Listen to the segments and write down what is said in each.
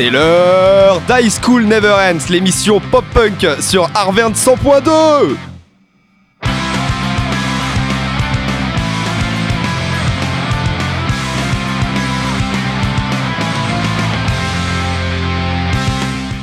C'est l'heure d'High School Never Ends, l'émission pop-punk sur Harvard 100.2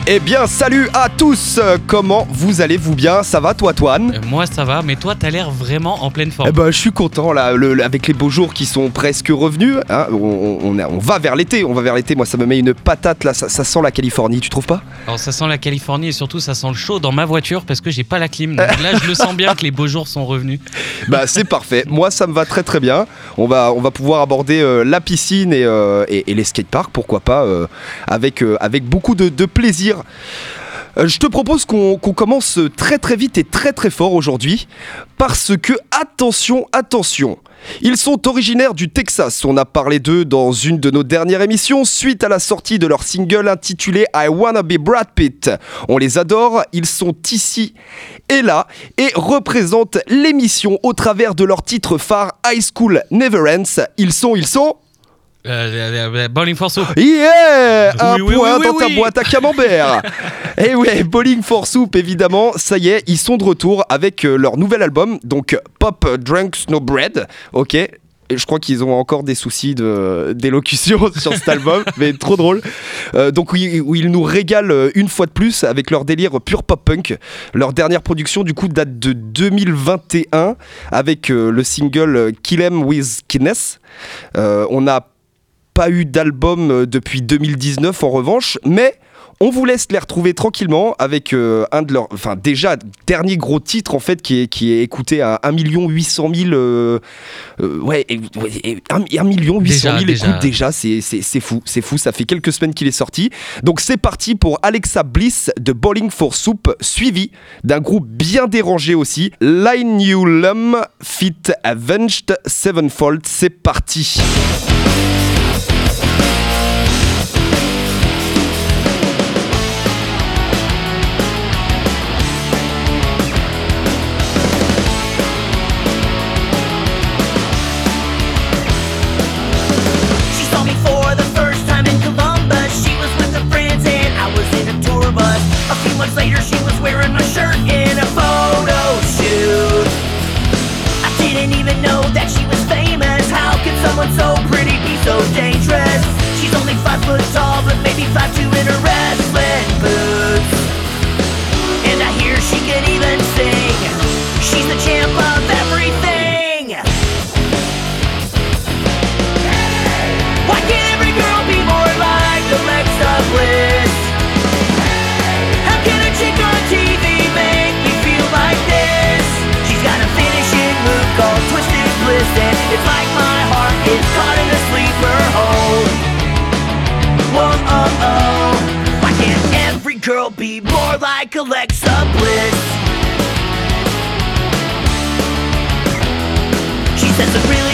Eh bien, salut à tous Comment vous allez-vous bien? Ça va toi, Toine? Euh, Moi ça va, mais toi t'as l'air vraiment en pleine forme. Eh ben, je suis content là, le- avec les beaux jours qui sont presque revenus. hein, on, on- on va vers l'été, on va vers l'été. Moi, ça me met une patate là, ça, ça sent la Californie, tu trouves pas? Alors ça sent la Californie et surtout ça sent le chaud dans ma voiture parce que j'ai pas la clim. Donc là je le sens bien que les beaux jours sont revenus. Bah, c'est parfait. Moi, ça me va très très bien. On va, on va pouvoir aborder euh, la piscine et, euh, et- et les skateparks, pourquoi pas, euh, avec, avec beaucoup de, de plaisir. Euh, Je te propose qu'on commence très très vite et très très fort aujourd'hui parce que attention, attention. Ils sont originaires du Texas, on a parlé d'eux dans une de nos dernières émissions suite à la sortie de leur single intitulé I Wanna Be Brad Pitt. On les adore, ils sont ici et là et représentent l'émission au travers de leur titre phare High School Never Ends. Ils sont, ils sont... Euh, euh, Bowling for Soup. Yeah Un Oui, oui, point oui, dans ta boîte à camembert Et ouais, Bowling for Soup, évidemment, ça y est, ils sont de retour avec euh, leur nouvel album, donc Pop Drunk Snow Bread, ok et je crois qu'ils ont encore des soucis de- d'élocution sur cet album, mais trop drôle. Euh, donc où ils, où ils nous régalent une fois de plus avec leur délire pur pop punk. Leur dernière production du coup date de 2021 avec euh, le single Kill 'Em With Kindness. Euh, on n'a pas eu d'album euh, depuis 2019 en revanche, mais on vous laisse les retrouver tranquillement avec euh, un de leurs, enfin déjà dernier gros titre en fait qui est, qui est écouté à 1 800 000, euh, euh, ouais, et- ouais, et 1 million 800 000 Déjà, déjà. écoutes déjà, c'est c'est- c'est fou, c'est fou, ça fait quelques semaines qu'il est sorti. Donc c'est parti pour Alexa Bliss de Bowling for Soup, suivi d'un groupe bien dérangé aussi, Lynulum Fit Avenged Sevenfold, c'est parti. Later, she was wearing my shirt in a photo shoot. I didn't even know that she was famous. How can someone so pretty be so dangerous? She's only five foot tall, but maybe five two in her wrestling girl be more like Alexa Bliss? She says some really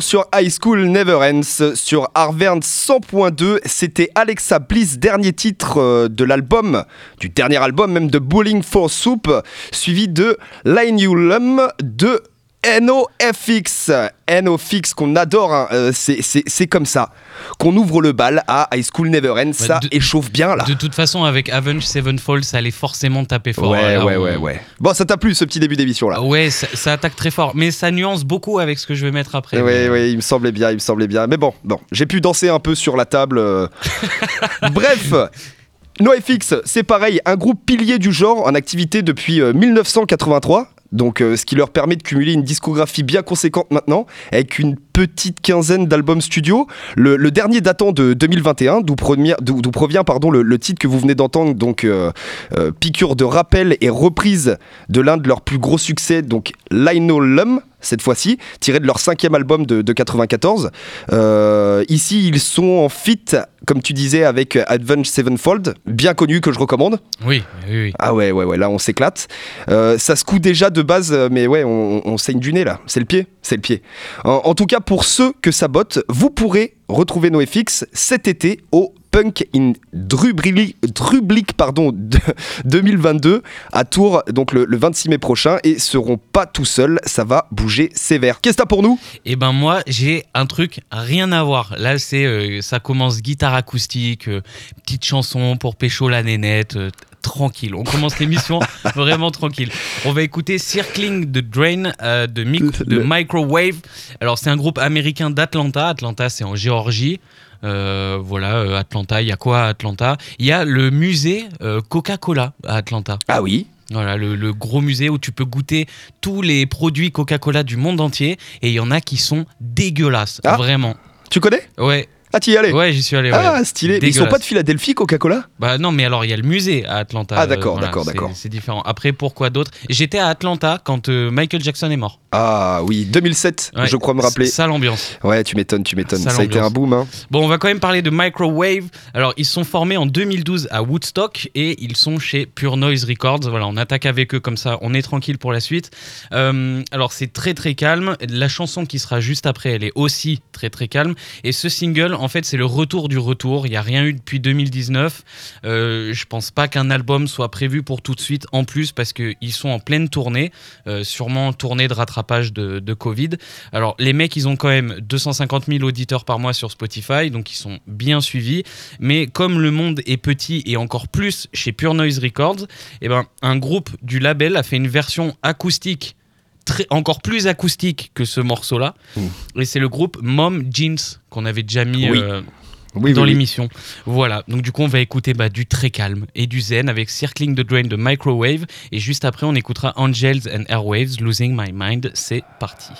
sur High School Never Ends sur Harvard 100.2. C'était Alexa Bliss, dernier titre euh, de l'album, du dernier album même de Bowling for Soup, suivi de Linoleum de NoFX. NoFX qu'on adore, hein, euh, c'est- comme ça qu'on ouvre le bal à High School Never Ends. Bah, ça de- échauffe bien là. De toute façon, avec Avenged Sevenfold, ça allait forcément taper fort. ouais, Là, ouais, on- ouais, ouais. Bon, ça t'a plu ce petit début d'émission là Ouais, ça, ça attaque très fort, mais ça nuance beaucoup avec ce que je vais mettre après. Oui, Mais- oui, il me semblait bien, il me semblait bien. Mais bon, bon, j'ai pu danser un peu sur la table. euh. Bref. NoFX, c'est pareil, un groupe pilier du genre en activité depuis euh, 1983. Donc, euh, ce qui leur permet de cumuler une discographie bien conséquente maintenant, avec une petite quinzaine d'albums studio. Le, dernier datant de 2021, d'où provient pardon, le, titre que vous venez d'entendre, donc euh, euh, piqûre de rappel et reprise de l'un de leurs plus gros succès, donc Linoleum, cette fois-ci, tiré de leur cinquième album de, de 94. Euh, ici, ils sont en fit, comme tu disais, avec Advance Sevenfold, bien connu que je recommande. Oui, oui, oui. Ah ouais, ouais, ouais, là on s'éclate. Euh, ça se coud déjà de base, mais ouais, on, on saigne du nez là. C'est le pied, c'est le pied. En, en tout cas, pour ceux que ça botte, vous pourrez retrouver NoFX cet été au Punk in Drublic, Drublic pardon, de- 2022 à Tours, donc le, le 26 mai prochain, et seront pas tout seuls, ça va bouger sévère. Qu'est-ce que t'as pour nous? Et ben moi, j'ai un truc rien à voir. Là, c'est euh, ça commence guitare acoustique, euh, petite chanson pour pécho la nénette. euh, Tranquille, on commence l'émission vraiment tranquille. On va écouter Circling the Drain euh, de, Microwave. Alors, c'est un groupe américain d'Atlanta. Atlanta, c'est en Géorgie. Euh, voilà, euh, Atlanta, il y a quoi à Atlanta? Il y a le musée euh, Coca-Cola à Atlanta. Ah oui? Voilà, le, le gros musée où tu peux goûter tous les produits Coca-Cola du monde entier. Et il y en a qui sont dégueulasses, Ah. vraiment. Tu connais? Ouais, Ah, t'y es allé ouais, j'y suis allé. ouais. Ah, stylé. Mais ils sont pas de Philadelphie, Coca-Cola Bah non, mais alors il y a le musée à Atlanta. Ah, d'accord, euh, d'accord, d'accord. C'est différent. Après, pourquoi d'autres J'étais à Atlanta quand euh, Michael Jackson est mort. Ah oui, 2007, Ouais, je crois me rappeler. Ça l'ambiance. Ouais, tu m'étonnes, tu m'étonnes. Ça a été un boom, hein. Bon, on va quand même parler de Microwave. Alors, ils sont formés en 2012 à Woodstock et ils sont chez Pure Noise Records. Voilà, on attaque avec eux comme ça, on est tranquille pour la suite. Euh, alors, c'est très très calme. La chanson qui sera juste après, elle est aussi très très calme. Et ce single, en fait, c'est le retour du retour. Il n'y a rien eu depuis 2019. Euh, je pense pas qu'un album soit prévu pour tout de suite en plus parce qu'ils sont en pleine tournée, euh, sûrement tournée de rattrapage de, Covid. Alors, les mecs, ils ont quand même 250 000 auditeurs par mois sur Spotify, donc ils sont bien suivis. Mais comme le monde est petit et encore plus chez Pure Noise Records, eh ben, un groupe du label a fait une version acoustique. Très, encore plus acoustique que ce morceau-là. Et c'est le groupe Mom Jeans qu'on avait déjà mis Oui. euh, Oui, dans oui, oui. l'émission. Voilà, donc du coup on va écouter bah, du très calme et du zen avec Circling the Drain de Microwave et juste après on écoutera Angels and Airwaves Losing My Mind. C'est parti.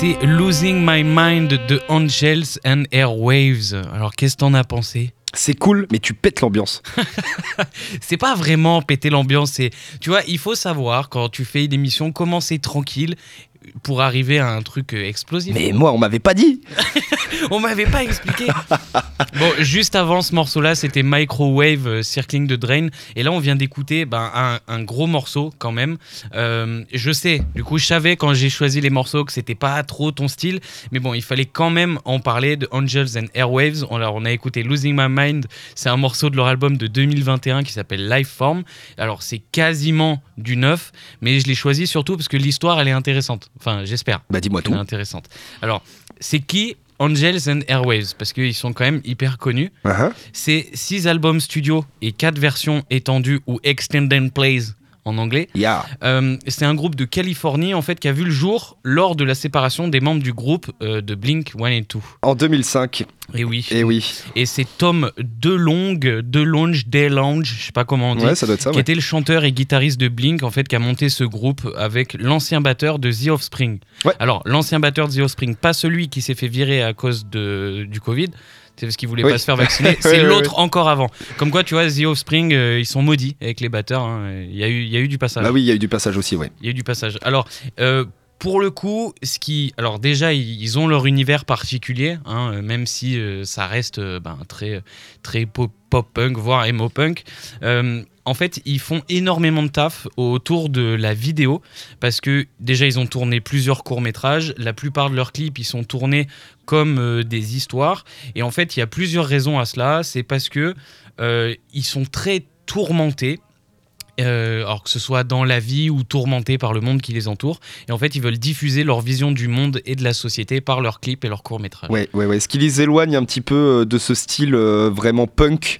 C'était Losing My Mind de Angels and Airwaves. Alors qu'est-ce que t'en as pensé? C'est cool, mais tu pètes l'ambiance. C'est pas vraiment péter l'ambiance, c'est tu vois, il faut savoir quand tu fais une émission comment c'est tranquille pour arriver à un truc euh, explosif. Mais moi, on m'avait pas dit. On m'avait pas expliqué. bon, juste avant ce morceau-là, c'était Microwave euh, Circling de Drain. Et là, on vient d'écouter ben, un, un gros morceau quand même. Euh, je sais, du coup, je savais quand j'ai choisi les morceaux que c'était pas trop ton style. Mais bon, il fallait quand même en parler de Angels and Airwaves. On, alors, on a écouté Losing My Mind. C'est un morceau de leur album de 2021 qui s'appelle Lifeform. Alors, c'est quasiment du neuf. Mais je l'ai choisi surtout parce que l'histoire, elle est intéressante. Enfin, j'espère. Bah, dis-moi tout. intéressante. Alors, c'est qui Angels and Airwaves? Parce qu'ils sont quand même hyper connus. Uh-huh. C'est 6 albums studio et 4 versions étendues ou extended plays en anglais. Yeah. Euh, c'est un groupe de Californie en fait qui a vu le jour lors de la séparation des membres du groupe euh, de Blink 182. En 2005. Et oui. Et oui. Et c'est Tom DeLonge, DeLonge, DeLonge, je sais pas comment on dit. Ouais, ça doit être ça. qui ouais. était le chanteur et guitariste de Blink, en fait, qui a monté ce groupe avec l'ancien batteur de The Offspring. Ouais. Alors, l'ancien batteur de The Offspring, pas celui qui s'est fait virer à cause de, du Covid, c'est parce qu'il voulait Oui. pas se faire vacciner, c'est l'autre encore avant. Comme quoi, tu vois, The Offspring, euh, ils sont maudits avec les batteurs. hein. Il y, a eu, il y a eu du passage. Bah oui, il y a eu du passage aussi, ouais. Il y a eu du passage. Alors, euh, pour le coup, ce qui, alors déjà, ils ont leur univers particulier, hein, euh, même si euh, ça reste euh, ben, très, très pop, punk, voire emo punk. Euh, en fait, ils font énormément de taf autour de la vidéo parce que déjà, ils ont tourné plusieurs courts métrages. La plupart de leurs clips, ils sont tournés comme des histoires. Et en fait, il y a plusieurs raisons à cela. C'est parce que ils sont très tourmentés. Euh, alors que ce soit dans la vie ou tourmentés par le monde qui les entoure. Et en fait, ils veulent diffuser leur vision du monde et de la société par leurs clips et leurs courts-métrages. Ouais, ouais, ouais. Ce qui les éloigne un petit peu euh, de ce style euh, vraiment punk.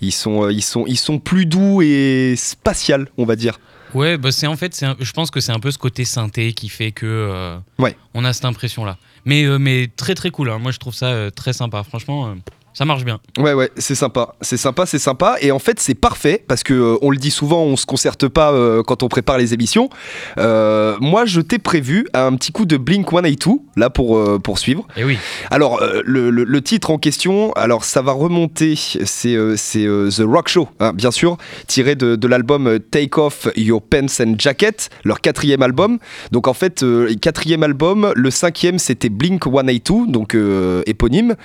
Ils sont, ils, sont, ils sont plus doux et spatial, on va dire. Ouais, bah c'est en fait, c'est un- je pense que c'est un peu ce côté synthé qui fait que euh, Ouais. on a cette impression-là. Mais, mais très très cool. hein. Moi, je trouve ça très sympa. Franchement, ça marche bien. Ouais, ouais, c'est sympa. C'est sympa, c'est sympa. Et en fait, c'est parfait parce que euh, on le dit souvent, on se concerte pas euh, quand on prépare les émissions. Euh, moi, je t'ai prévu un petit coup de Blink 182 là pour poursuivre. Et oui. Alors, le, le- le titre en question, alors ça va remonter, c'est c'est, The Rock Show, hein, bien sûr, tiré de, de l'album Take Off Your Pants and Jacket, leur quatrième album. Donc en fait, quatrième album, le cinquième c'était Blink 182, donc éponyme.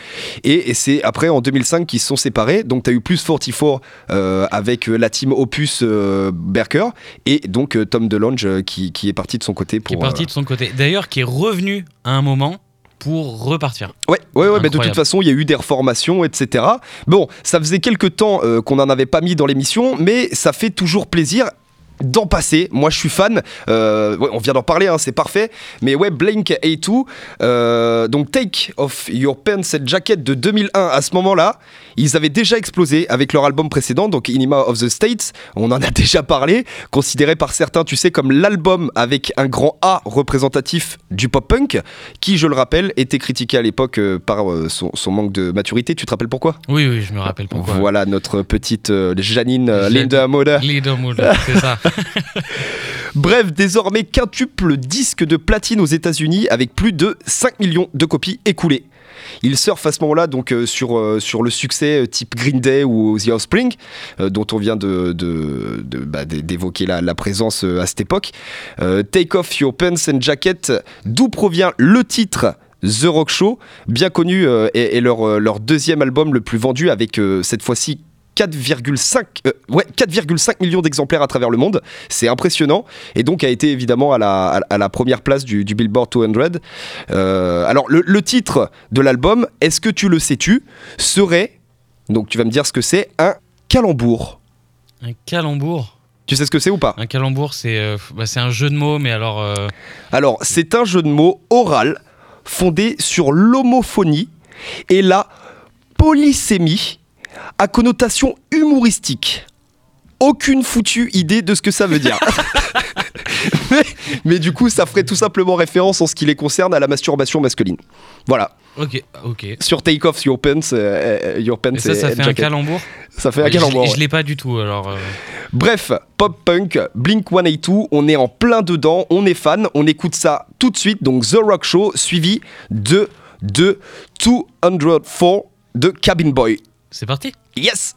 Et, et c'est après en 2005 qu'ils se sont séparés. Donc tu as eu plus 44 euh, avec euh, la team Opus euh, Berker et donc Tom DeLonge qui, qui est parti de son côté pour. Qui est parti de son côté. D'ailleurs, qui est revenu à un moment pour repartir. Ouais, ouais, ouais, mais de toute façon, il y a eu des reformations, etc. Bon, ça faisait quelques temps euh, qu'on n'en avait pas mis dans l'émission, mais ça fait toujours plaisir d'en passer. Moi, je suis fan. Euh, ouais, on vient d'en parler, hein, c'est parfait. Mais ouais, Blink A2, euh, donc Take Off Your Pants and Jacket de 2001, à ce moment-là, ils avaient déjà explosé avec leur album précédent, donc Inima of the States. On en a déjà parlé, considéré par certains, tu sais, comme l'album avec un grand A représentatif du pop-punk, qui, je le rappelle, était critiqué à l'époque euh, par son, son manque de maturité. Tu te rappelles pourquoi? Oui, oui, je me rappelle pourquoi. Voilà notre petite Janine Janine. Linda Moda. Leader Mood, c'est ça. Bref, désormais quintuple disque de platine aux États-Unis avec plus de 5 millions de copies écoulées. Il surfe à ce moment-là donc euh, sur, euh, sur le succès euh, type Green Day ou The Offspring, dont on vient de, bah, d'évoquer la, présence à cette époque. Take Off Your Pants and Jacket, d'où provient le titre The Rock Show, bien connu, est, est leur, leur deuxième album le plus vendu avec cette fois-ci 4,5 euh, ouais, 4,5 millions d'exemplaires à travers le monde. C'est impressionnant. Et donc a été évidemment à la, à, la première place du, du Billboard 200. Euh, alors le, le titre de l'album, est-ce que tu le sais-tu, serait, donc tu vas me dire ce que c'est, un calembour. Un calembour? Tu sais ce que c'est ou pas? Un calembour, c'est euh, bah, c'est un jeu de mots, mais alors. euh, Alors c'est un jeu de mots oral fondé sur l'homophonie et la polysémie à connotation humoristique. Aucune foutue idée de ce que ça veut dire. mais, du coup, ça ferait tout simplement référence en ce qui les concerne à la masturbation masculine. Voilà. Ok, ok. Sur Take Off Your Pants, euh, euh ça, ça fait un calembour Ça fait un calembour. Je, je l'ai pas du tout alors. Euh. Bref, pop punk, Blink 182, on est en plein dedans, on est fan, on écoute ça tout de suite. Donc The Rock Show suivi de, de 204 de Cabin Boy. C'est parti. Yes.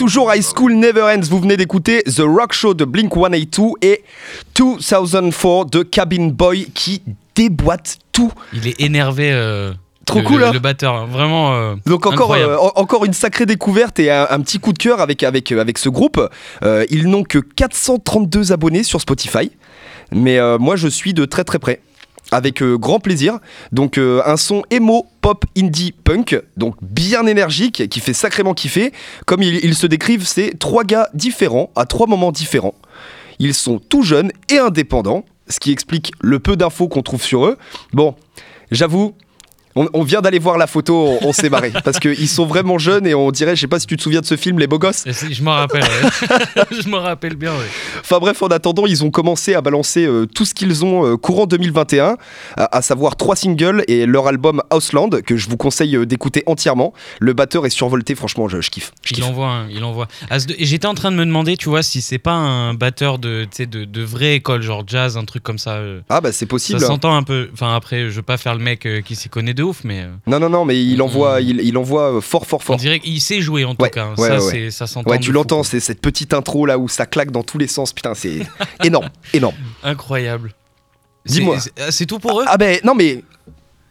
Toujours High School Never Ends. Vous venez d'écouter The Rock Show de Blink 182 et 2004 de Cabin Boy qui déboîte tout. Il est énervé. euh, Trop le- cool, le, hein. le batteur, hein. vraiment. euh, Donc encore, euh, en- encore une sacrée découverte et un, un petit coup de cœur avec, avec, avec ce groupe. Euh, ils n'ont que 432 abonnés sur Spotify, mais moi je suis de très très près. Avec euh, grand plaisir. Donc euh, un son emo, pop, indie, punk, donc bien énergique, qui fait sacrément kiffer. Comme ils se décrivent, c'est trois gars différents à trois moments différents. Ils sont tout jeunes et indépendants, ce qui explique le peu d'infos qu'on trouve sur eux. Bon, j'avoue, on, on vient d'aller voir la photo, on, on s'est marré. Parce qu'ils sont vraiment jeunes et on dirait, je sais pas si tu te souviens de ce film, Les Beaux Gosses. Je m'en rappelle, ouais. je me rappelle bien. ouais. Enfin bref, en attendant, ils ont commencé à balancer euh, tout ce qu'ils ont euh, courant 2021, à, à savoir trois singles et leur album Houseland, que je vous conseille euh, d'écouter entièrement. Le batteur est survolté, franchement, je, je kiffe. Je Il kiffe. envoie, un- il envoie. J'étais en train de me demander, tu vois, si c'est pas un batteur de, de, de vraie école, genre jazz, un truc comme ça. Ah bah c'est Ça possible. hein. s'entend un peu. Enfin, après, je veux pas faire le mec qui s'y connaît de ouf, mais euh, Non, non, non, mais il Mm. envoie, il, il envoie euh, fort, fort, on fort. dirait qu'il sait jouer en tout Ouais, cas. hein. ouais, ça, ouais, ça s'entend. Ouais, tu l'entends, c'est cette petite intro là où ça claque dans tous les sens. Putain, c'est énorme, énorme. Incroyable. Dis-moi. C'est- c'est tout pour eux? Ah ben non mais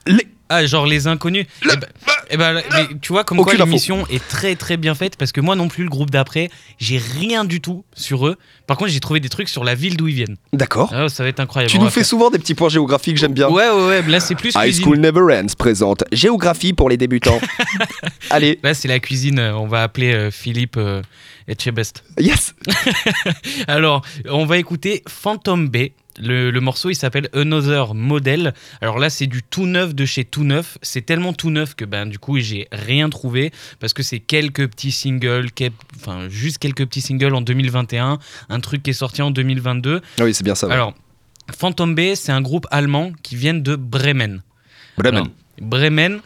les- Ah, genre les inconnus. Eh ben, eh ben, mais tu vois, comme quoi l'émission est très très bien faite parce que moi non plus, le groupe d'après, j'ai rien du tout sur eux. Par contre, j'ai trouvé des trucs sur la ville d'où ils viennent. d'accord. Ah, ça va être incroyable. Tu nous fais faire- souvent des petits points géographiques, j'aime bien. Ouais, ouais, ouais. Là, c'est plus High cuisine. School Never Ends présente géographie pour les débutants. Allez, Là, c'est la cuisine. euh, On va appeler euh, Philippe euh, Etchebest. yes. Alors, on va écouter Phantom Bay. Le, le morceau, il s'appelle Another Model. Alors là, c'est du tout neuf de chez tout neuf. C'est tellement tout neuf que ben du coup, j'ai rien trouvé parce que c'est quelques petits singles, enfin juste quelques petits singles en 2021, un truc qui est sorti en 2022. Ah Oui, c'est bien ça. ouais. Alors, Phantom Bay, c'est un groupe allemand qui vient de Bremen. Bremen. Alors, Bremen,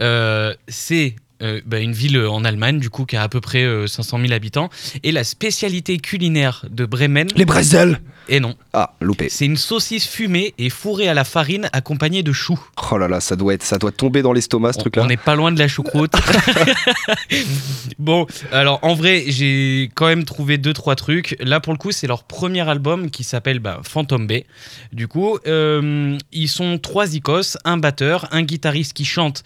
euh, c'est euh, bah, une ville en Allemagne, du coup, qui a à peu près euh, 500 000 habitants. Et la spécialité culinaire de Bremen, Les Bresels. Et non, Ah, loupé. c'est une saucisse fumée et fourrée à la farine accompagnée de choux. Oh là là, ça doit être, ça doit tomber dans l'estomac ce On- truc-là. On n'est pas loin de la choucroute. bon, alors en vrai, j'ai quand même trouvé deux trois trucs. Là, pour le coup, c'est leur premier album qui s'appelle bah, Phantom Bay. Du coup, euh, ils sont trois icos, un batteur, un guitariste qui chante,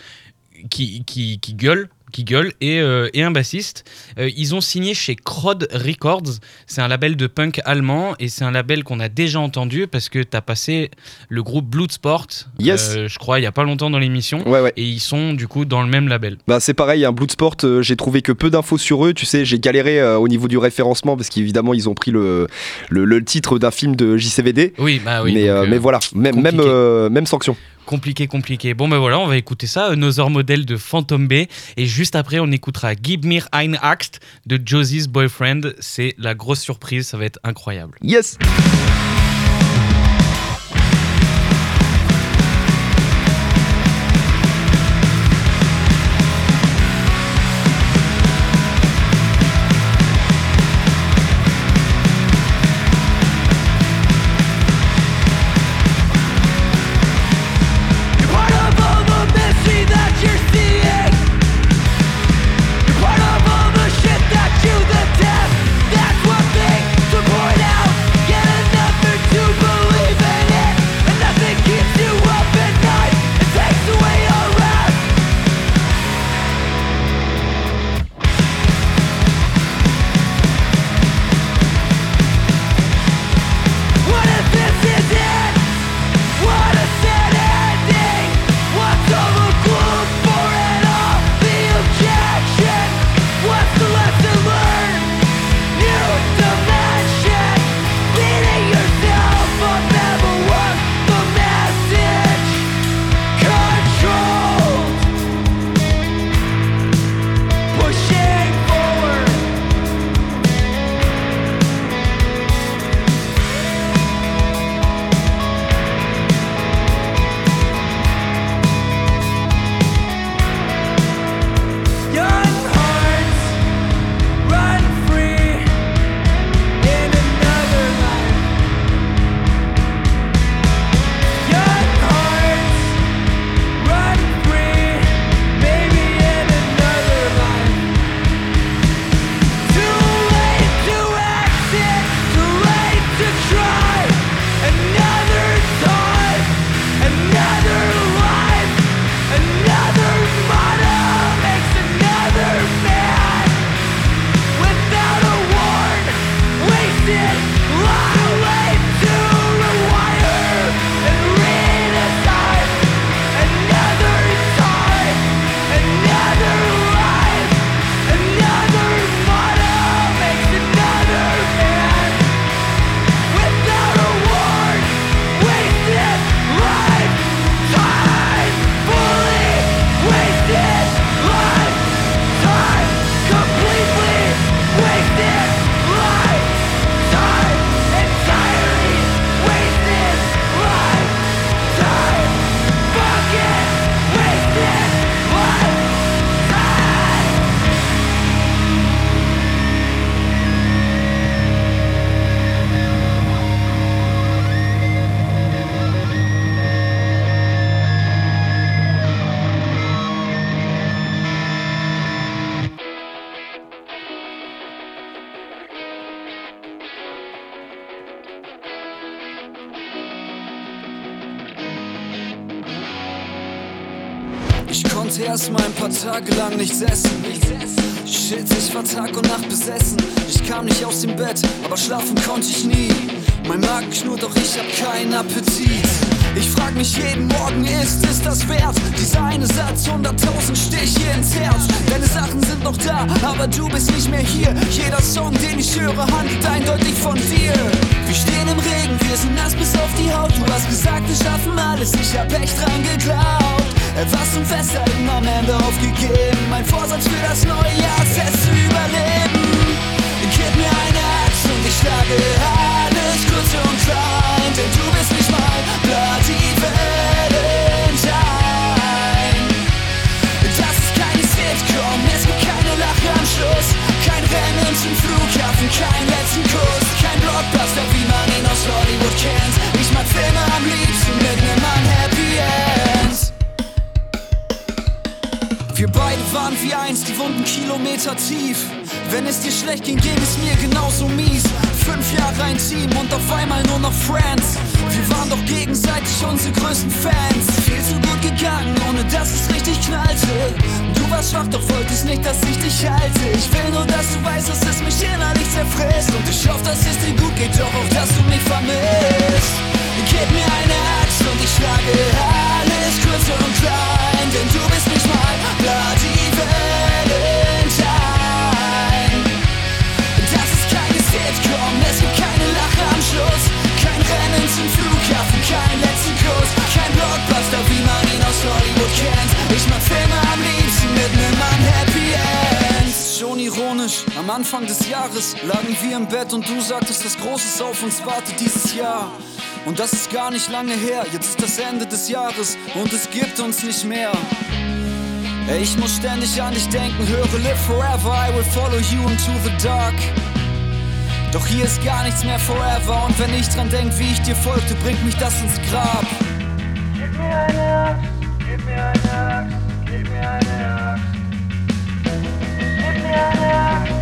qui, qui, qui gueule qui gueule et, euh, et un bassiste. Euh, ils ont signé chez Crod Records. C'est un label de punk allemand et c'est un label qu'on a déjà entendu parce que tu as passé le groupe Bloodsport, Yes. euh, je crois, il y a pas longtemps dans l'émission. Ouais, ouais. Et ils sont du coup dans le même label. Bah c'est pareil, un Bloodsport, j'ai trouvé que peu d'infos sur eux. Tu sais, j'ai galéré au niveau du référencement parce qu'évidemment ils ont pris le, le, le titre d'un film de JCVD. Oui, bah oui. mais, donc, mais voilà, même, même, même sanction. Compliqué, compliqué. Bon ben voilà, on va écouter ça, Another Model de Phantom Bay. Et juste après, on écoutera Give Me Ein Axt de Josie's Boyfriend. C'est la grosse surprise, ça va être incroyable. Yes. Konnte erst mal ein paar Tage lang nichts essen. Shit, ich war Tag und Nacht besessen. Ich kam nicht aus dem Bett, aber schlafen konnte ich nie. Mein Magen knurrt, doch ich hab keinen Appetit. Ich frag mich jeden Morgen, ist es das wert? Dieser eine Satz, hunderttausend Stiche ins Herz. Deine Sachen sind noch da, aber du bist nicht mehr hier. Jeder Song, den ich höre, handelt eindeutig von dir. Wir stehen im Regen, wir sind nass bis auf die Haut. Du hast gesagt, wir schaffen alles, ich hab echt dran geglaubt. Was zum Festhalten am Ende aufgegeben. Mein Vorsatz für das neue Jahr ist es zu überleben. Gib mir eine Axt und ich schlage alles kurz und klein, denn du bist nicht mein Bloody Valentine. Das ist keine Sitcom, es gibt keine Lache am Schluss, kein Rennen zum Flughafen, kein letzten Kuss, kein Blockbuster, wie man ihn aus Hollywood kennt. Ich mag Filme am liebsten mit nem Happy End. Wir beide waren wie eins, die Wunden Kilometer tief. Wenn es dir schlecht ging, ging es mir genauso mies. Fünf Jahre ein Team und auf einmal nur noch Friends. Wir waren doch gegenseitig unsere größten Fans. Viel zu gut gegangen, ohne dass es richtig knallte. Du warst schwach, doch wolltest nicht, dass ich dich halte. Ich will nur, dass du weißt, dass es mich innerlich zerfrisst. Und ich hoffe, dass es dir gut geht, doch auch, dass du mich Anfang des Jahres lagen wir im Bett und du sagtest, das Großes auf uns wartet dieses Jahr. Und das ist gar nicht lange her, jetzt ist das Ende des Jahres und es gibt uns nicht mehr. Ey, ich muss ständig an dich denken, höre Live Forever, I will follow you into the dark. Doch hier ist gar nichts mehr forever und wenn ich dran denk, wie ich dir folgte, bringt mich das ins Grab. Gib mir eine Axt, gib mir eine Axt, gib mir eine Axt. Gib mir eine Axt,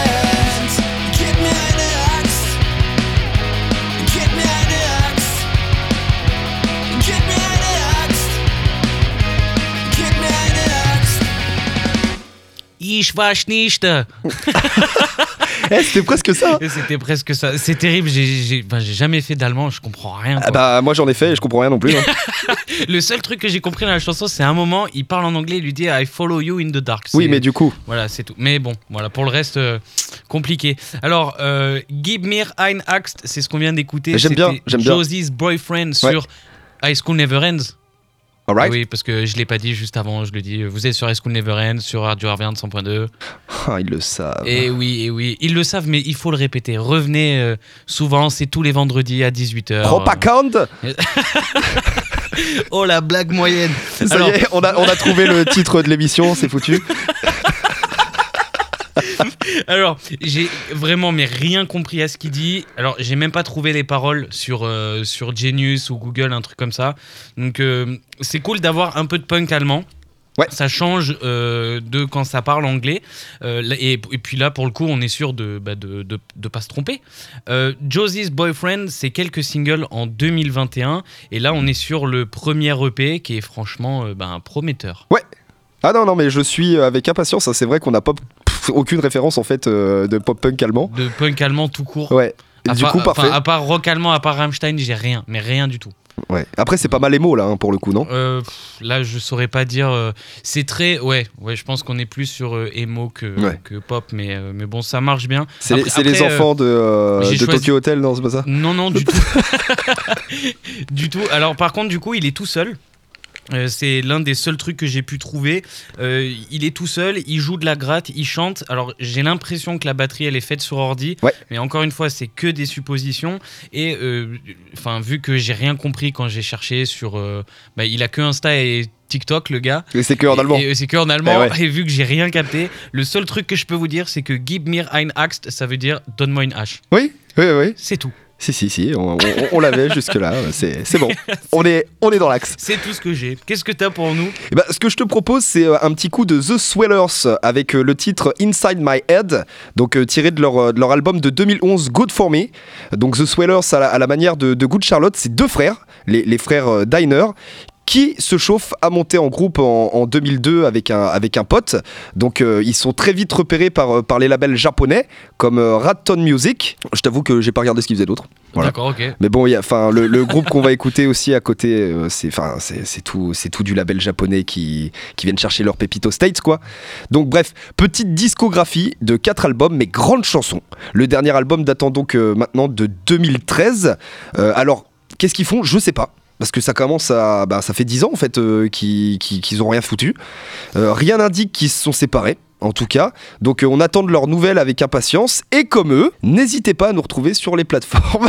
Nicht. Eh, C'était presque ça. C'était presque ça. C'est terrible. J'ai jamais fait d'allemand. Je comprends rien. Ah quoi. bah moi j'en ai fait et je comprends rien non plus. hein. Le seul truc que j'ai compris dans la chanson, c'est un moment, il parle en anglais, il lui dit I follow you in the dark. oui mais du coup. Voilà, c'est tout. Mais bon, voilà, pour le reste, euh, compliqué. Alors, euh, Gib mir ein Axt, c'est ce qu'on vient d'écouter. J'aime bien, j'aime bien. Josie's Boyfriend Ouais. sur High School Never Ends. Alright. Oui, parce que je l'ai pas dit juste avant, je le dis. Vous êtes sur High School Never Ends, sur Radio Arverne 100.2. Ah, ils le savent. Et oui, et oui, ils le savent, mais il faut le répéter. Revenez euh, souvent, c'est tous les vendredis à 18h. Propagande Oh la blague moyenne. Ça Alors- y est, on a, on a trouvé le titre de l'émission, c'est foutu. Alors, j'ai vraiment mais rien compris à ce qu'il dit. Alors, j'ai même pas trouvé les paroles sur, euh, sur Genius ou Google, un truc comme ça. Donc, euh, c'est cool d'avoir un peu de punk allemand. Ouais. Ça change euh, de quand ça parle anglais. Euh, et, et puis là, pour le coup, on est sûr de bah, de, de, de pas se tromper. Euh, Josie's Boyfriend, c'est quelques singles en 2021. Et là, on est sur le premier EP qui est franchement ben, prometteur. Ah non, non, mais je suis avec impatience. hein. C'est vrai qu'on n'a pas pff, aucune référence en fait euh, de pop punk allemand. De punk allemand tout court. Ouais. À du part- coup, enfin, parfait. à part rock allemand, à part Rammstein, j'ai rien, mais rien du tout. Ouais. Après, c'est pas mal les mots là, hein, pour le coup, non? Euh, là, je saurais pas dire. euh, c'est très, ouais, ouais. Je pense qu'on est plus sur euh, emo que, Ouais. que pop, mais euh, mais bon, ça marche bien. C'est les, euh, enfants de, euh, de choisi- Tokyo Hotel, non, c'est pas ça? Non, non, du tout. du tout. Alors, par contre, du coup, il est tout seul. Euh, c'est l'un des seuls trucs que j'ai pu trouver. Euh, il est tout seul, il joue de la gratte, il chante. Alors j'ai l'impression que la batterie elle est faite sur ordi, Ouais. mais encore une fois c'est que des suppositions. Et euh, enfin vu que j'ai rien compris quand j'ai cherché sur, bah, il a que Insta et TikTok, le gars. Et c'est que en allemand. Et, c'est que en allemand. Eh ouais. Et vu que j'ai rien capté, le seul truc que je peux vous dire, c'est que Gib mir ein Axt, ça veut dire donne-moi une hache. Oui, oui, oui. C'est tout. Si, si, si, on, on- on l'avait jusque-là. C'est c'est bon. On est, on est dans l'axe. C'est tout ce que j'ai. Qu'est-ce que t'as pour nous? Eh ben, ce que je te propose, c'est euh, un petit coup de The Swellers avec euh, le titre Inside My Head, donc euh, tiré de leur, de leur album de 2011 Good For Me. Donc The Swellers, à la, à la manière de, de Good Charlotte, c'est deux frères, les, les frères Diner. Qui se chauffent à monter en groupe en, en 2002 avec un, avec un pote. Donc euh, ils sont très vite repérés par, euh, par les labels japonais comme euh, Ratton Music. Je t'avoue que j'ai pas regardé ce qu'ils faisaient d'autre. Voilà. D'accord, ok. Mais bon, y a- enfin, le, le groupe qu'on va écouter aussi à côté, euh, c'est, c'est, c'est tout, c'est tout du label japonais qui, qui viennent chercher leur pépite aux States, quoi. Donc, bref, petite discographie de quatre albums, mais grandes chansons. Le dernier album datant donc maintenant de 2013. Euh, alors, qu'est-ce qu'ils font? Je sais pas. Parce que ça commence à. bah, ça fait 10 ans en fait euh, qu'ils, qu'ils- qu'ils ont rien foutu. Euh, rien n'indique qu'ils se sont séparés. En tout cas, donc euh, on attend de leurs nouvelles avec impatience et comme eux, n'hésitez pas à nous retrouver sur les plateformes.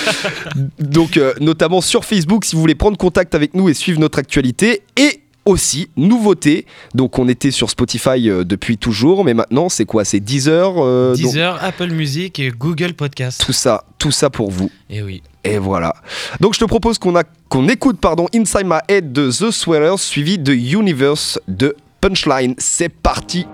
donc notamment sur Facebook si vous voulez prendre contact avec nous et suivre notre actualité et aussi nouveauté. Donc on était sur Spotify euh, depuis toujours, mais maintenant c'est quoi? C'est 10 heures. euh, donc, Deezer, Apple Music et Google Podcast. tout ça, tout ça pour vous. Et oui. Et voilà. Donc je te propose qu'on qu'on écoute pardon Inside My Head de The Swellers suivi de Universe de Punchline. C'est parti.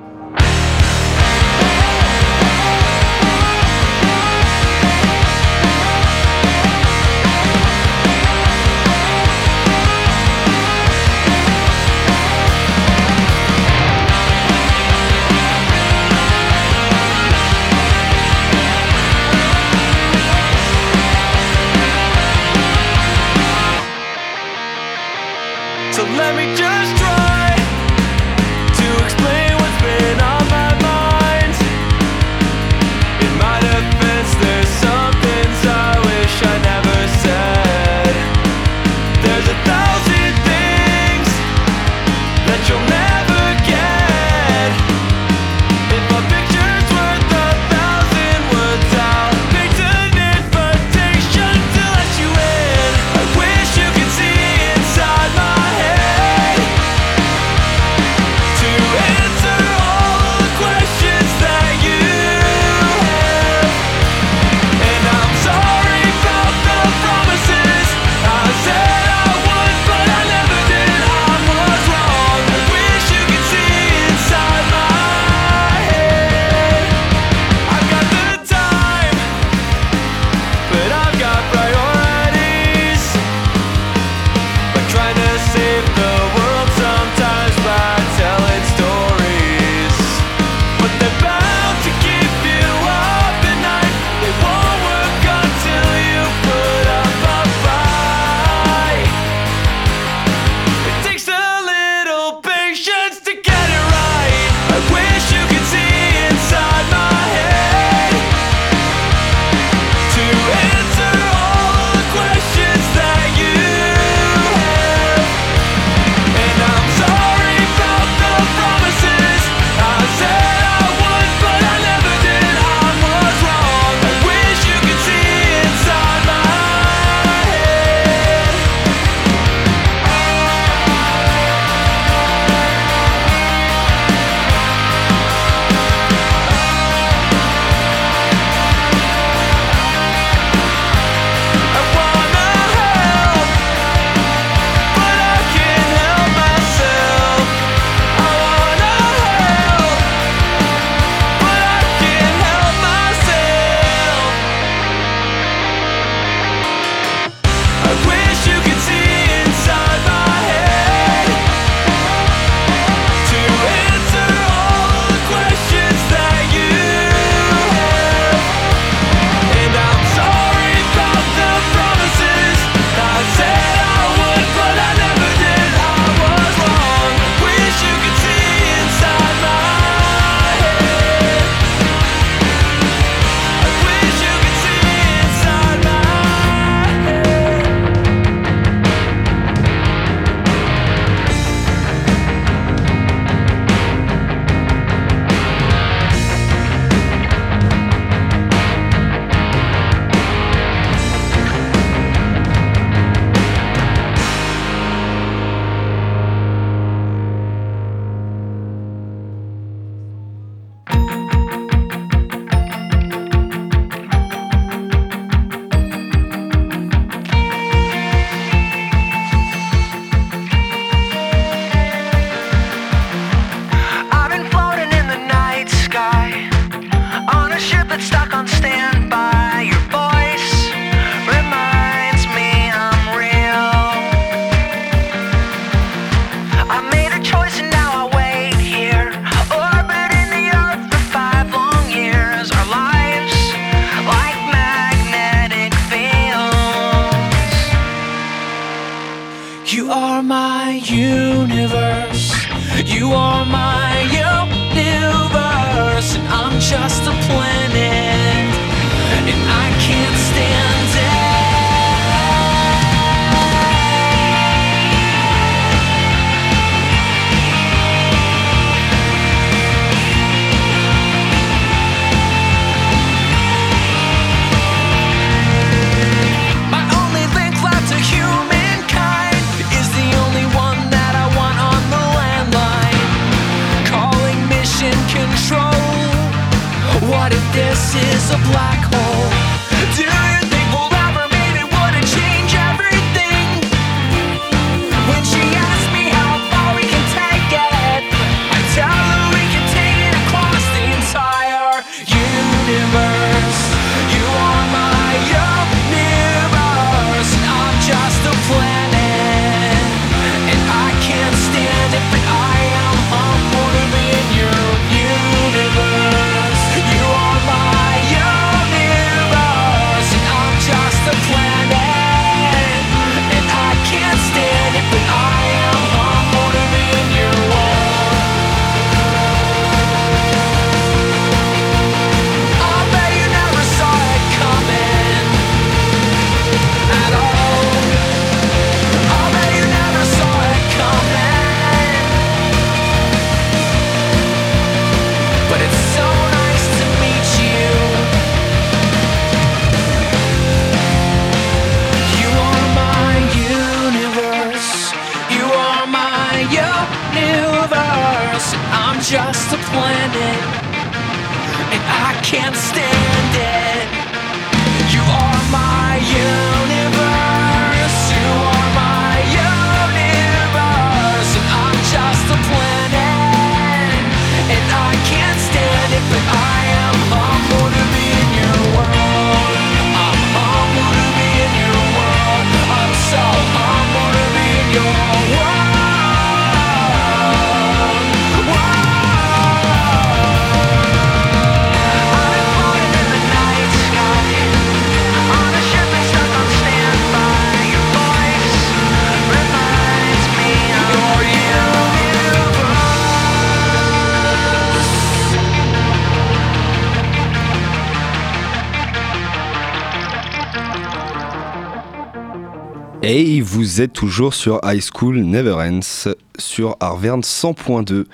Vous êtes toujours sur High School Never Ends sur Arverne 100.2.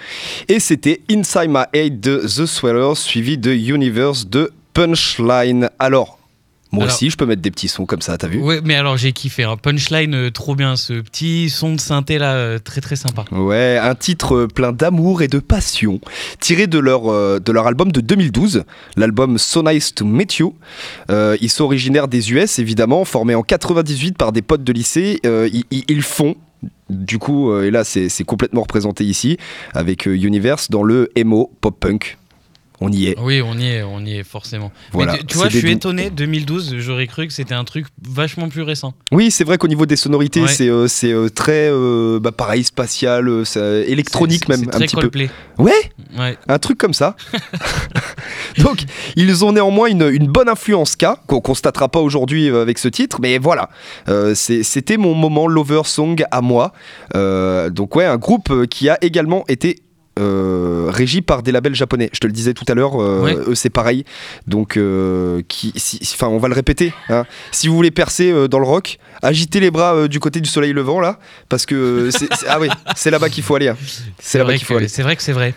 Et c'était Inside My Head de The Swellers suivi de Universe de Punchline. Alors, moi Alors- aussi, je peux mettre des petits sons comme ça, t'as vu Ouais, mais alors j'ai kiffé. Un punchline euh, trop bien, ce petit son de synthé là, euh, très très sympa. Ouais, un titre euh, plein d'amour et de passion, tiré de leur, de leur album de 2012, l'album So Nice to Meet You. Ils sont originaires des US, évidemment, formés en 98 par des potes de lycée. Ils, font, du coup, euh, et là c'est c'est complètement représenté ici, avec euh, Universe dans le emo pop-punk. On y est. Oui, on y est, on y est forcément. Voilà, mais tu, tu vois, je suis étonné. 2012, j'aurais cru que c'était un truc vachement plus récent. Oui, c'est vrai qu'au niveau des sonorités, Ouais. c'est euh, c'est, euh, très, euh, bah, pareil, spatial, euh, électronique même, c'est un très petit peu. Ouais, Ouais. un truc comme ça. Donc, ils ont néanmoins une, une bonne influence K, qu'on constatera pas aujourd'hui avec ce titre, mais voilà, c'était mon moment Lover Song à moi. Donc, ouais, un groupe qui a également été. Euh, régi par des labels japonais. Je te le disais tout à l'heure, euh, eux c'est pareil. Donc, euh, qui, si- enfin, on va le répéter. hein. Si vous voulez percer dans le rock, agitez les bras du côté du soleil levant là, parce que c'est ah oui, c'est là-bas qu'il faut aller. hein. C'est là-bas qu'il faut aller. C'est vrai que c'est vrai.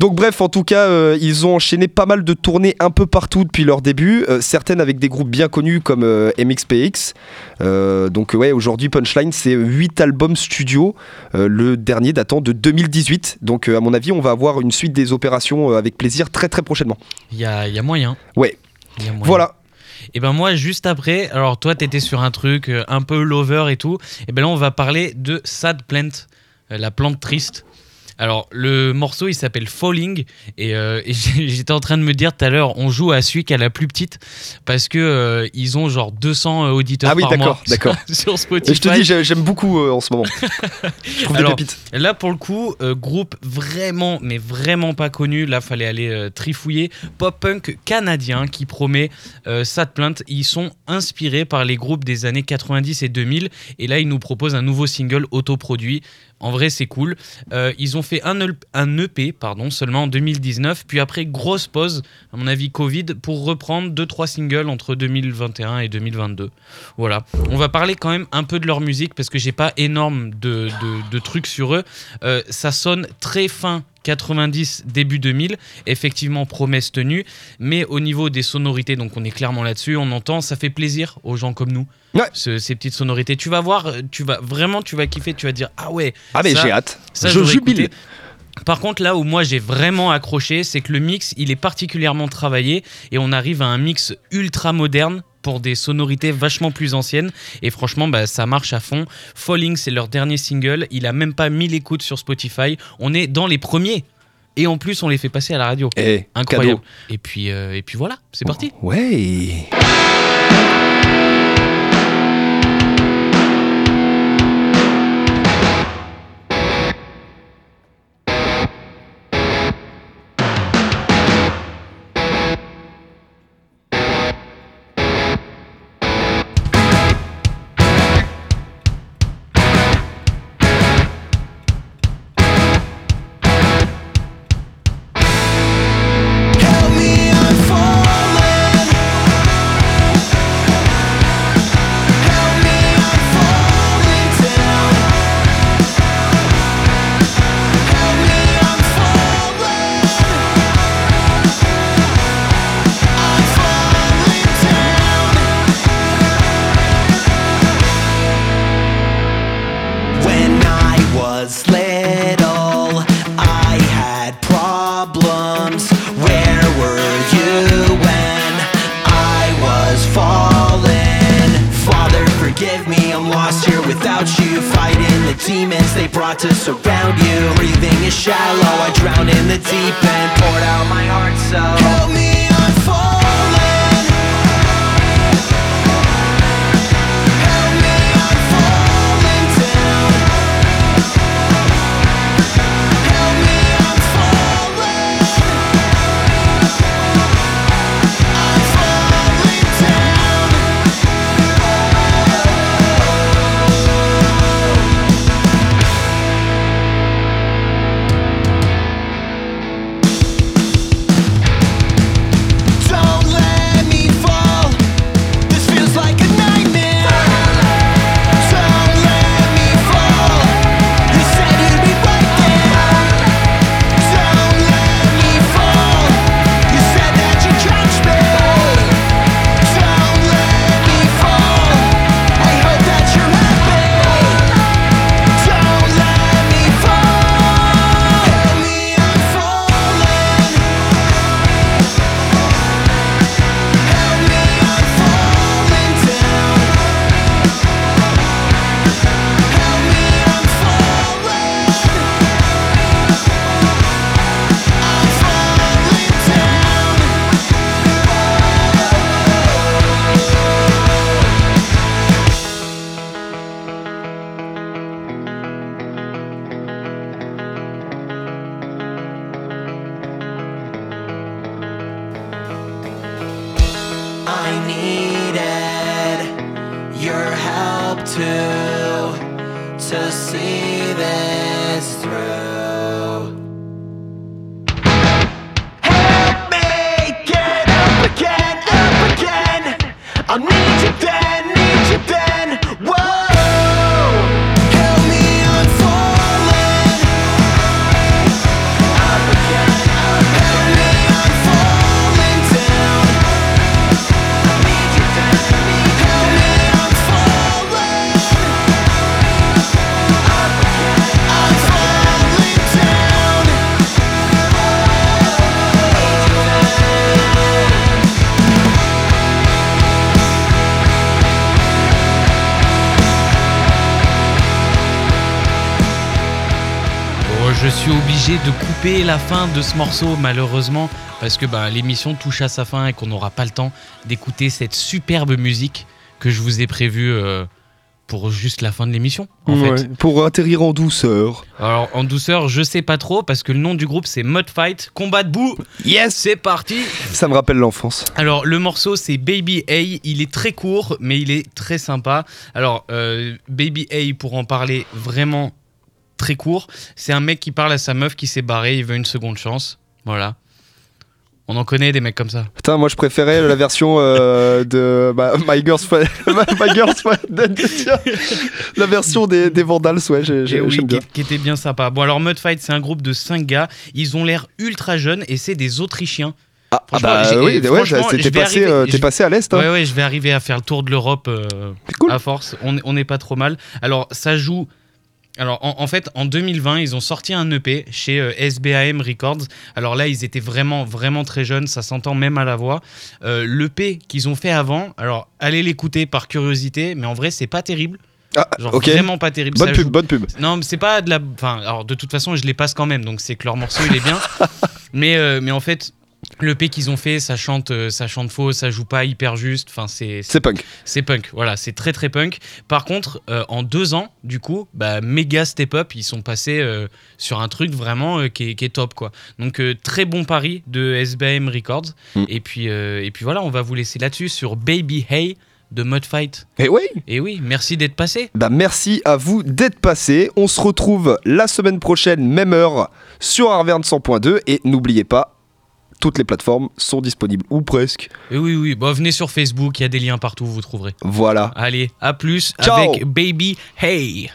Donc bref, en tout cas, euh, ils ont enchaîné pas mal de tournées un peu partout depuis leur début, euh, certaines avec des groupes bien connus comme euh, MXPX. Donc ouais, aujourd'hui Punchline, c'est 8 albums studio, le dernier datant de 2018. Donc à mon avis, on va avoir une suite des opérations avec plaisir très très prochainement. Il y a, y a moyen. Ouais. Y a moyen. Voilà. Et ben moi, juste après, alors toi, t'étais sur un truc un peu lover et tout. Et ben là, on va parler de Sad Plant, la plante triste. Alors, le morceau, il s'appelle Falling. Et, euh, et j'étais en train de me dire tout à l'heure, on joue à celui qui a la plus petite. Parce que euh, ils ont genre 200 auditeurs Ah oui, par d'accord, mois d'accord. sur Spotify. Et je te dis, j'ai- j'aime beaucoup euh, en ce moment. je trouve Alors, des pépites. Là, pour le coup, euh, groupe vraiment, mais vraiment pas connu. Là, fallait aller euh, trifouiller. Pop-punk canadien qui promet euh, Sad Plant. Ils sont inspirés par les groupes des années 90 et 2000. Et là, ils nous proposent un nouveau single autoproduit. En vrai, c'est cool. Euh, ils ont fait un, EP pardon, seulement en 2019, puis après, grosse pause, à mon avis, Covid, pour reprendre 2-3 singles entre 2021 et 2022. Voilà. On va parler quand même un peu de leur musique parce que j'ai pas énorme de trucs sur eux. Euh, ça sonne très fin 90, début 2000. Effectivement, promesse tenue. Mais au niveau des sonorités, donc on est clairement là-dessus, on entend, ça fait plaisir aux gens comme nous. Ouais. Ce- ces petites sonorités. Tu vas voir, tu vas vraiment, tu vas kiffer, tu vas dire, ah ouais. Ah, mais j'ai hâte. ça, je jubile. écouté. Par contre, là où moi j'ai vraiment accroché, c'est que le mix, il est particulièrement travaillé et on arrive à un mix ultra moderne pour des sonorités vachement plus anciennes. Et franchement, bah, ça marche à fond. Falling, c'est leur dernier single. Il a même pas 1000 écoutes sur Spotify. On est dans les premiers. Et en plus, on les fait passer à la radio. Eh, Incroyable. Et puis, euh, et puis voilà, c'est parti. Ouais. Je suis obligé de couper la fin de ce morceau, malheureusement, parce que bah, l'émission touche à sa fin et qu'on n'aura pas le temps d'écouter cette superbe musique que je vous ai prévue euh, pour juste la fin de l'émission, en Ouais, fait. Pour atterrir en douceur. Alors, en douceur, je sais pas trop, parce que le nom du groupe, c'est Mud Fight, combat debout. Yes C'est parti Ça me rappelle l'enfance. Alors, le morceau, c'est Baby A. Il est très court, mais il est très sympa. Alors, euh, Baby A, pour en parler vraiment très court. C'est un mec qui parle à sa meuf qui s'est barrée, il veut une seconde chance. Voilà. On en connaît des mecs comme ça. Putain, moi je préférais la version euh, de bah, My Girl's Friend. My Girl's Friend. La version des, des Vandals, ouais, j'ai- Et oui, qui, qui était bien sympa. Bon, alors Mudfight, c'est un groupe de 5 gars. Ils ont l'air ultra jeunes et c'est des Autrichiens. Ah, ah bah oui, ouais, franchement, t'es passé, euh, je- passé à l'Est. hein. Ouais, ouais, je vais arriver à faire le tour de l'Europe euh, cool. à force. On on n'est pas trop mal. Alors, ça joue. Alors, en, en fait, en 2020, ils ont sorti un EP chez euh, SBAM Records. Alors là, ils étaient vraiment, vraiment très jeunes. Ça s'entend même à la voix. Euh, L'EP qu'ils ont fait avant, alors allez l'écouter par curiosité, mais en vrai, c'est pas terrible. Ah, Genre vraiment pas terrible. Bonne Ça pub, joue- bonne pub. non, mais c'est pas de la. Enfin, alors de toute façon, je les passe quand même, donc c'est que leur morceau il est bien. mais, euh, mais en fait, le P qu'ils ont fait, ça chante, euh, ça chante faux, ça joue pas hyper juste. Enfin, c'est C'est punk. c'est punk. Voilà, c'est très très punk. Par contre, euh, en deux ans, du coup, bah, méga step up, ils sont passés euh, sur un truc vraiment euh, qui, est, qui est top quoi. Donc très bon pari de SBM Records. Mm. Et puis et puis voilà, on va vous laisser là-dessus sur Baby Hey de Mudfight. Et oui, Et oui, merci d'être passé. bah merci à vous d'être passé. On se retrouve la semaine prochaine, même heure, sur Arverne 100.2. Et n'oubliez pas, toutes les plateformes sont disponibles, ou presque. Et oui oui, bon, venez sur Facebook, il y a des liens partout, vous trouverez. Voilà. Allez, à plus Ciao. avec Baby Hey.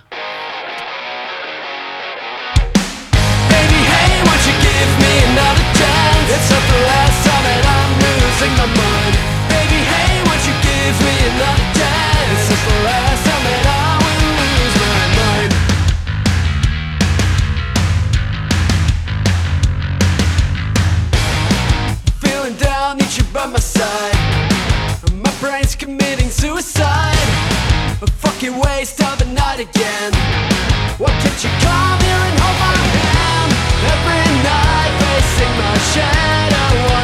Baby, hey, won't you give me another chance? It's not the last time that I'm losing my suicide. A fucking waste of a night again. Why can't you come here and hold my hand? Every night facing my shadow.